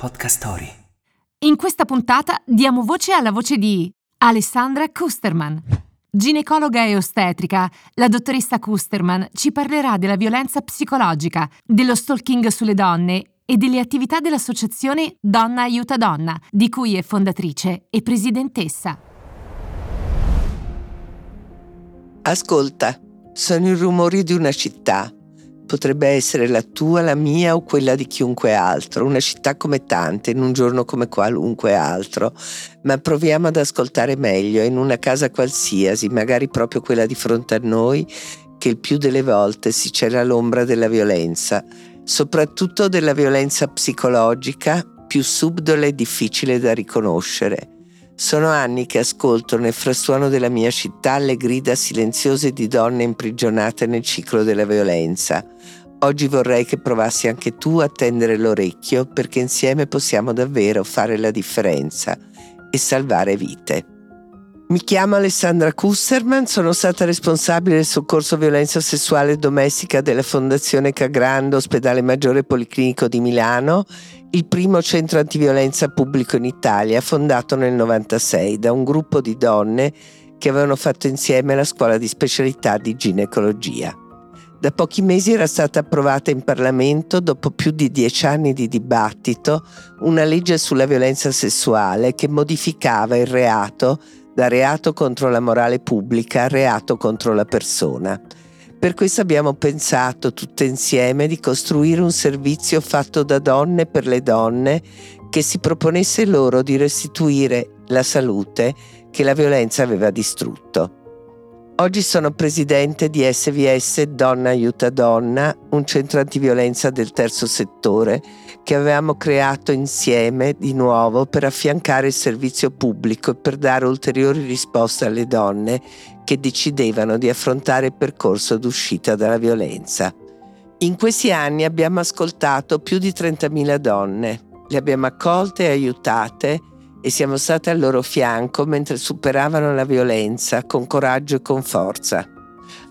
Podcast Story. In questa puntata diamo voce alla voce di Alessandra Kusterman. Ginecologa e ostetrica, la dottoressa Kusterman ci parlerà della violenza psicologica, dello stalking sulle donne e delle attività dell'associazione Donna Aiuta Donna, di cui è fondatrice e presidentessa. Ascolta, sono i rumori di una città Potrebbe essere la tua, la mia o quella di chiunque altro, una città come tante, in un giorno come qualunque altro, ma proviamo ad ascoltare meglio in una casa qualsiasi, magari proprio quella di fronte a noi, che il più delle volte si cela l'ombra della violenza, soprattutto della violenza psicologica, più subdola e difficile da riconoscere. Sono anni che ascolto nel frastuono della mia città le grida silenziose di donne imprigionate nel ciclo della violenza. Oggi vorrei che provassi anche tu a tendere l'orecchio perché insieme possiamo davvero fare la differenza e salvare vite. Mi chiamo Alessandra Kusterman, sono stata responsabile del soccorso violenza sessuale domestica della Fondazione Cagrando Ospedale Maggiore Policlinico di Milano, il primo centro antiviolenza pubblico in Italia, fondato nel 1996 da un gruppo di donne che avevano fatto insieme la scuola di specialità di ginecologia. Da pochi mesi era stata approvata in Parlamento, dopo più di dieci anni di dibattito, una legge sulla violenza sessuale che modificava il reato da reato contro la morale pubblica a reato contro la persona. Per questo abbiamo pensato tutte insieme di costruire un servizio fatto da donne per le donne che si proponesse loro di restituire la salute che la violenza aveva distrutto. Oggi sono presidente di SVS Donna Aiuta Donna, un centro antiviolenza del terzo settore che avevamo creato insieme di nuovo per affiancare il servizio pubblico e per dare ulteriori risposte alle donne che decidevano di affrontare il percorso d'uscita dalla violenza. In questi anni abbiamo ascoltato più di 30.000 donne, le abbiamo accolte e aiutate e siamo state al loro fianco mentre superavano la violenza con coraggio e con forza.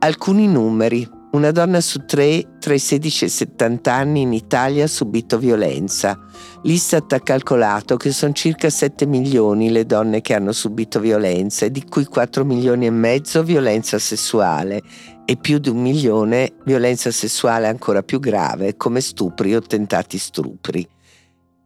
Alcuni numeri. Una donna su tre tra i 16 e i 70 anni in Italia ha subito violenza. L'Istat ha calcolato che sono circa 7 milioni le donne che hanno subito violenza, di cui 4 milioni e mezzo violenza sessuale e più di un milione violenza sessuale ancora più grave come stupri o tentati stupri.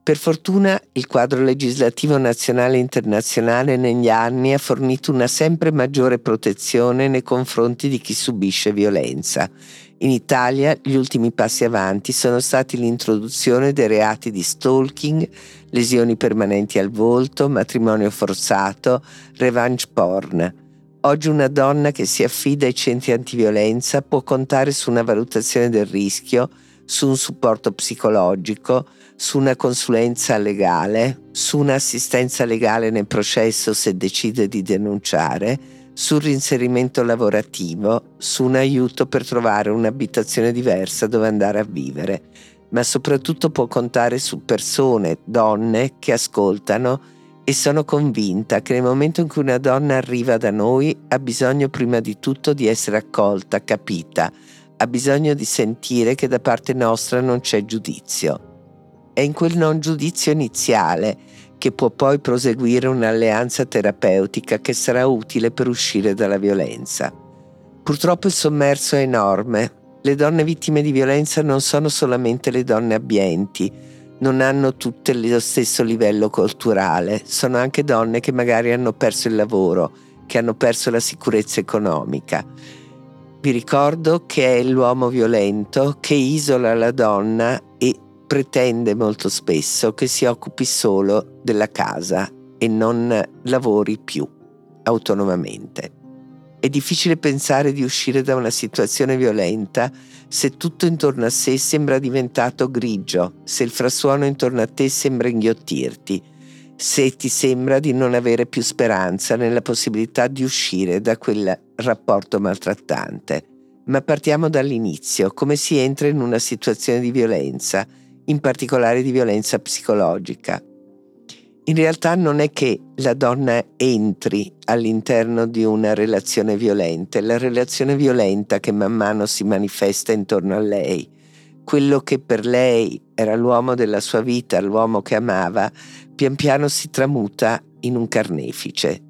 Per fortuna il quadro legislativo nazionale e internazionale negli anni ha fornito una sempre maggiore protezione nei confronti di chi subisce violenza. In Italia gli ultimi passi avanti sono stati l'introduzione dei reati di stalking, lesioni permanenti al volto, matrimonio forzato, revenge porn. Oggi una donna che si affida ai centri antiviolenza può contare su una valutazione del rischio, su un supporto psicologico, su una consulenza legale, su un'assistenza legale nel processo se decide di denunciare, sul reinserimento lavorativo, su un aiuto per trovare un'abitazione diversa dove andare a vivere, ma soprattutto può contare su persone, donne che ascoltano e sono convinta che nel momento in cui una donna arriva da noi ha bisogno prima di tutto di essere accolta, capita, ha bisogno di sentire che da parte nostra non c'è giudizio. È in quel non giudizio iniziale che può poi proseguire un'alleanza terapeutica che sarà utile per uscire dalla violenza. Purtroppo il sommerso è enorme. Le donne vittime di violenza non sono solamente le donne abbienti, non hanno tutte lo stesso livello culturale, sono anche donne che magari hanno perso il lavoro, che hanno perso la sicurezza economica. Vi ricordo che è l'uomo violento che isola la donna pretende molto spesso che si occupi solo della casa e non lavori più autonomamente. È difficile pensare di uscire da una situazione violenta se tutto intorno a sé sembra diventato grigio, se il frastuono intorno a te sembra inghiottirti, se ti sembra di non avere più speranza nella possibilità di uscire da quel rapporto maltrattante. Ma partiamo dall'inizio, come si entra in una situazione di violenza in particolare di violenza psicologica. In realtà non è che la donna entri all'interno di una relazione violenta, è la relazione violenta che man mano si manifesta intorno a lei. Quello che per lei era l'uomo della sua vita, l'uomo che amava, pian piano si tramuta in un carnefice.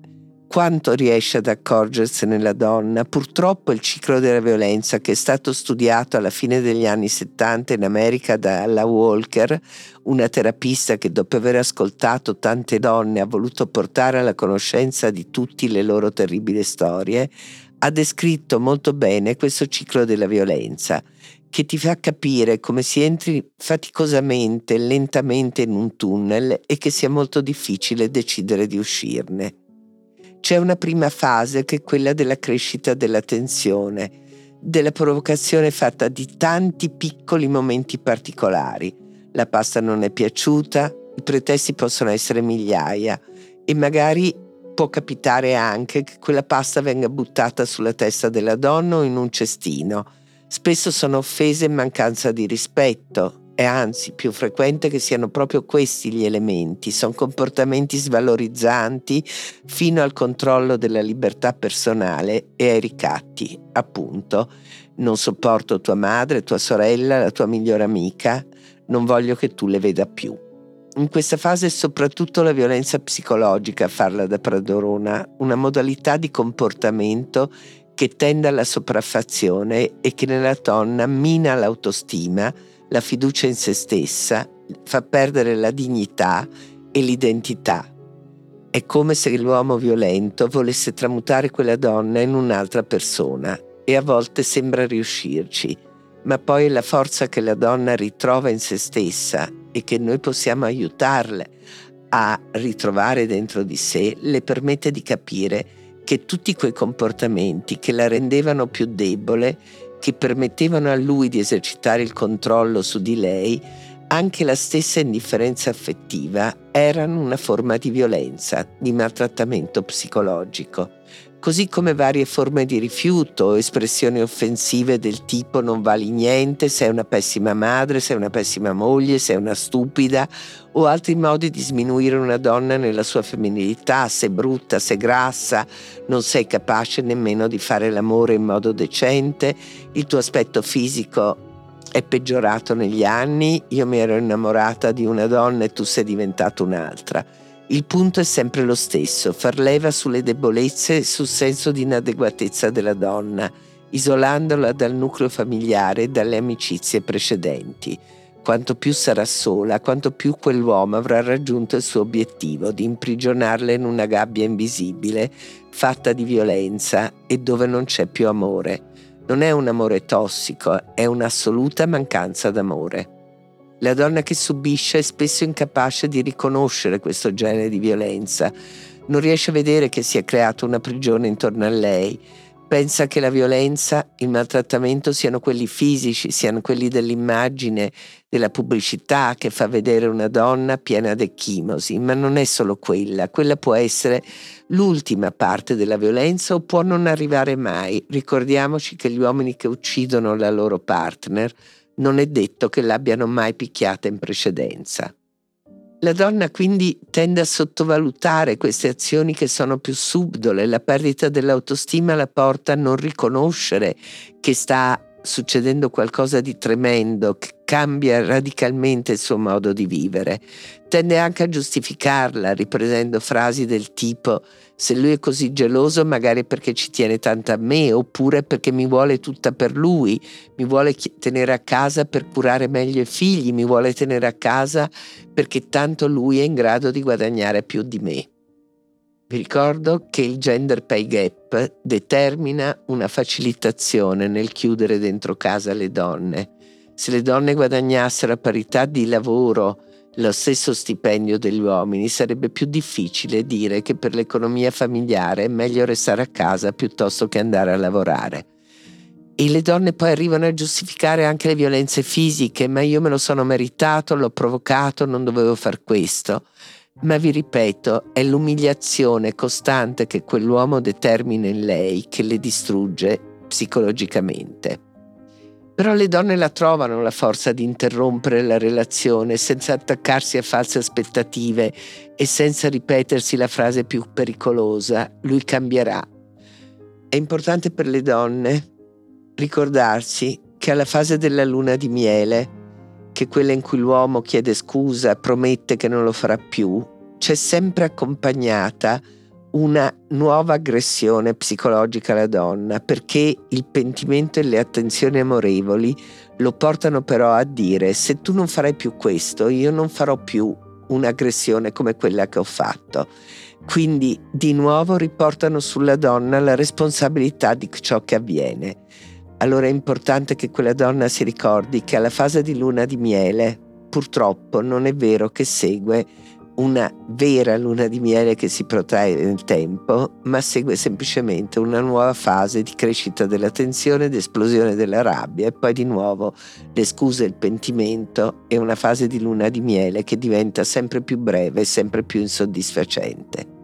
Quanto riesce ad accorgersene la donna? Purtroppo il ciclo della violenza, che è stato studiato alla fine degli anni 70 in America da Alla Walker, una terapista che dopo aver ascoltato tante donne ha voluto portare alla conoscenza di tutte le loro terribili storie, ha descritto molto bene questo ciclo della violenza che ti fa capire come si entri faticosamente, lentamente in un tunnel e che sia molto difficile decidere di uscirne. C'è una prima fase che è quella della crescita della tensione, della provocazione fatta di tanti piccoli momenti particolari. La pasta non è piaciuta, i pretesti possono essere migliaia e magari può capitare anche che quella pasta venga buttata sulla testa della donna o in un cestino Spesso sono offese in mancanza di rispetto e anzi più frequente che siano proprio questi gli elementi, sono comportamenti svalorizzanti fino al controllo della libertà personale e ai ricatti, appunto. Non sopporto tua madre, tua sorella, la tua migliore amica, non voglio che tu le veda più. In questa fase è soprattutto la violenza psicologica a farla da pradorona, una modalità di comportamento che tende alla sopraffazione e che nella donna mina l'autostima, la fiducia in se stessa, fa perdere la dignità e l'identità. È come se l'uomo violento volesse tramutare quella donna in un'altra persona e a volte sembra riuscirci, ma poi la forza che la donna ritrova in se stessa e che noi possiamo aiutarle a ritrovare dentro di sé le permette di capire che tutti quei comportamenti che la rendevano più debole, che permettevano a lui di esercitare il controllo su di lei, anche la stessa indifferenza affettiva erano una forma di violenza, di maltrattamento psicologico così come varie forme di rifiuto, espressioni offensive del tipo non vali niente, sei una pessima madre, sei una pessima moglie, sei una stupida, o altri modi di sminuire una donna nella sua femminilità, sei brutta, sei grassa, non sei capace nemmeno di fare l'amore in modo decente, il tuo aspetto fisico è peggiorato negli anni, io mi ero innamorata di una donna e tu sei diventata un'altra. Il punto è sempre lo stesso, far leva sulle debolezze sul senso di inadeguatezza della donna, isolandola dal nucleo familiare e dalle amicizie precedenti. Quanto più sarà sola, quanto più quell'uomo avrà raggiunto il suo obiettivo di imprigionarla in una gabbia invisibile, fatta di violenza e dove non c'è più amore. Non è un amore tossico, è un'assoluta mancanza d'amore. La donna che subisce è spesso incapace di riconoscere questo genere di violenza, non riesce a vedere che si è creata una prigione intorno a lei, pensa che la violenza, il maltrattamento siano quelli fisici, siano quelli dell'immagine, della pubblicità che fa vedere una donna piena d'ecchimosi, ma non è solo quella, quella può essere l'ultima parte della violenza o può non arrivare mai. Ricordiamoci che gli uomini che uccidono la loro partner non è detto che l'abbiano mai picchiata in precedenza. La donna quindi tende a sottovalutare queste azioni che sono più subdole, la perdita dell'autostima la porta a non riconoscere che sta succedendo qualcosa di tremendo che cambia radicalmente il suo modo di vivere. Tende anche a giustificarla, riprendendo frasi del tipo se lui è così geloso magari perché ci tiene tanto a me, oppure perché mi vuole tutta per lui, mi vuole tenere a casa per curare meglio i figli, mi vuole tenere a casa perché tanto lui è in grado di guadagnare più di me. Vi ricordo che il gender pay gap determina una facilitazione nel chiudere dentro casa le donne. Se le donne guadagnassero a parità di lavoro lo stesso stipendio degli uomini, sarebbe più difficile dire che per l'economia familiare è meglio restare a casa piuttosto che andare a lavorare. E le donne poi arrivano a giustificare anche le violenze fisiche, ma io me lo sono meritato, l'ho provocato, non dovevo far questo. Ma vi ripeto, è l'umiliazione costante che quell'uomo determina in lei che le distrugge psicologicamente. Però le donne la trovano la forza di interrompere la relazione senza attaccarsi a false aspettative e senza ripetersi la frase più pericolosa, lui cambierà. È importante per le donne ricordarsi che alla fase della luna di miele che quella in cui l'uomo chiede scusa, promette che non lo farà più, c'è sempre accompagnata una nuova aggressione psicologica alla donna, perché il pentimento e le attenzioni amorevoli lo portano però a dire se tu non farai più questo, io non farò più un'aggressione come quella che ho fatto. Quindi di nuovo riportano sulla donna la responsabilità di ciò che avviene. Allora è importante che quella donna si ricordi che alla fase di luna di miele, purtroppo non è vero che segue una vera luna di miele che si protrae nel tempo, ma segue semplicemente una nuova fase di crescita della tensione, di esplosione della rabbia e poi di nuovo le scuse, il pentimento e una fase di luna di miele che diventa sempre più breve e sempre più insoddisfacente.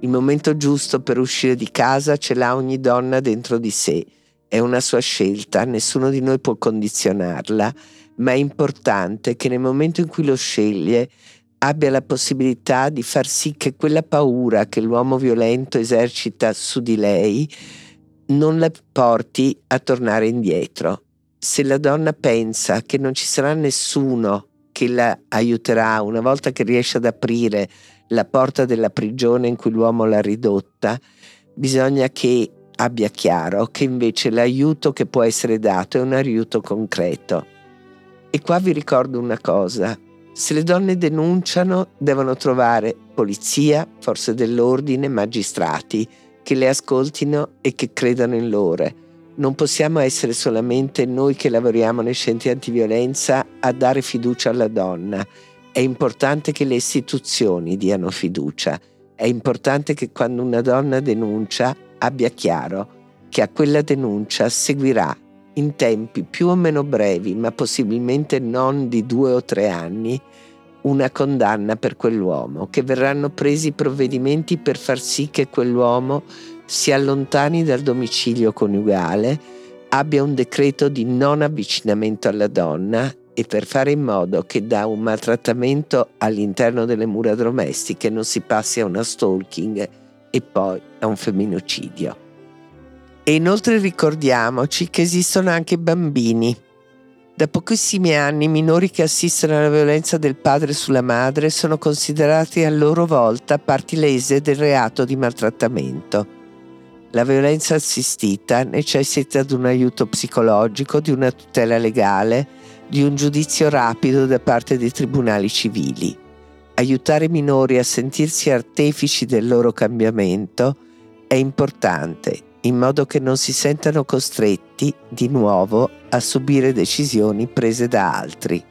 Il momento giusto per uscire di casa ce l'ha ogni donna dentro di sé, è una sua scelta, nessuno di noi può condizionarla, ma è importante che nel momento in cui lo sceglie abbia la possibilità di far sì che quella paura che l'uomo violento esercita su di lei non la porti a tornare indietro. Se la donna pensa che non ci sarà nessuno che la aiuterà una volta che riesce ad aprire la porta della prigione in cui l'uomo l'ha ridotta, bisogna che abbia chiaro che invece l'aiuto che può essere dato è un aiuto concreto. E qua vi ricordo una cosa, se le donne denunciano, devono trovare polizia, forze dell'ordine, magistrati che le ascoltino e che credano in loro. Non possiamo essere solamente noi che lavoriamo nei centri antiviolenza a dare fiducia alla donna. È importante che le istituzioni diano fiducia. È importante che quando una donna denuncia abbia chiaro che a quella denuncia seguirà in tempi più o meno brevi, ma possibilmente non di due o tre anni, una condanna per quell'uomo, che verranno presi provvedimenti per far sì che quell'uomo si allontani dal domicilio coniugale, abbia un decreto di non avvicinamento alla donna e per fare in modo che da un maltrattamento all'interno delle mura domestiche non si passi a una stalking e poi a un femminicidio. E inoltre ricordiamoci che esistono anche bambini. Da pochissimi anni i minori che assistono alla violenza del padre sulla madre sono considerati a loro volta parti lese del reato di maltrattamento. La violenza assistita necessita di un aiuto psicologico, di una tutela legale, di un giudizio rapido da parte dei tribunali civili. Aiutare i minori a sentirsi artefici del loro cambiamento è importante in modo che non si sentano costretti di nuovo a subire decisioni prese da altri.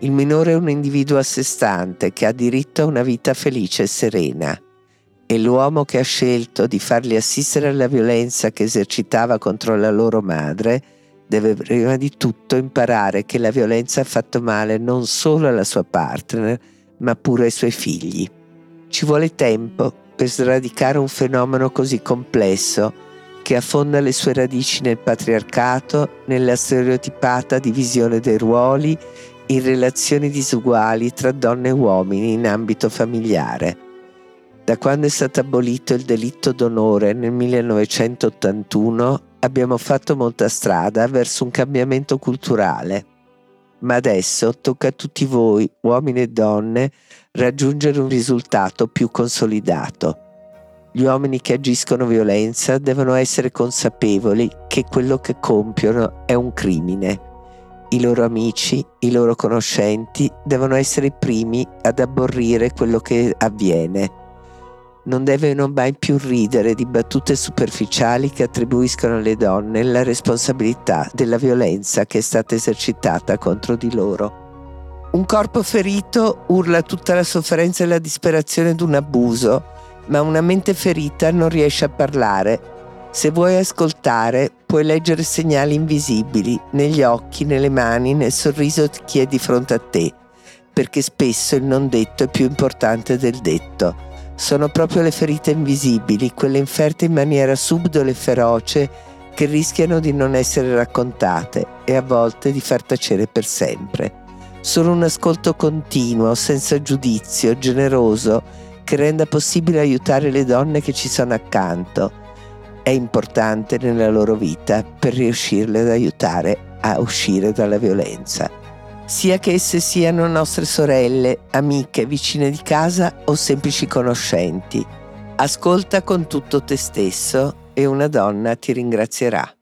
Il minore è un individuo a sé stante che ha diritto a una vita felice e serena e l'uomo che ha scelto di farli assistere alla violenza che esercitava contro la loro madre deve prima di tutto imparare che la violenza ha fatto male non solo alla sua partner, ma pure ai suoi figli. Ci vuole tempo per sradicare un fenomeno così complesso che affonda le sue radici nel patriarcato, nella stereotipata divisione dei ruoli, in relazioni disuguali tra donne e uomini in ambito familiare. Da quando è stato abolito il delitto d'onore nel 1981 abbiamo fatto molta strada verso un cambiamento culturale. Ma adesso tocca a tutti voi, uomini e donne, raggiungere un risultato più consolidato gli uomini che agiscono violenza devono essere consapevoli che quello che compiono è un crimine. I loro amici, i loro conoscenti devono essere i primi ad aborrire quello che avviene. Non devono mai più ridere di battute superficiali che attribuiscono alle donne la responsabilità della violenza che è stata esercitata contro di loro. Un corpo ferito urla tutta la sofferenza e la disperazione di un abuso ma una mente ferita non riesce a parlare. Se vuoi ascoltare, puoi leggere segnali invisibili negli occhi, nelle mani, nel sorriso di chi è di fronte a te, perché spesso il non detto è più importante del detto. Sono proprio le ferite invisibili, quelle inferte in maniera subdola e feroce, che rischiano di non essere raccontate e a volte di far tacere per sempre. Solo un ascolto continuo, senza giudizio, generoso, che renda possibile aiutare le donne che ci sono accanto è importante nella loro vita per riuscirle ad aiutare a uscire dalla violenza. Sia che esse siano nostre sorelle, amiche, vicine di casa o semplici conoscenti. Ascolta con tutto te stesso e una donna ti ringrazierà.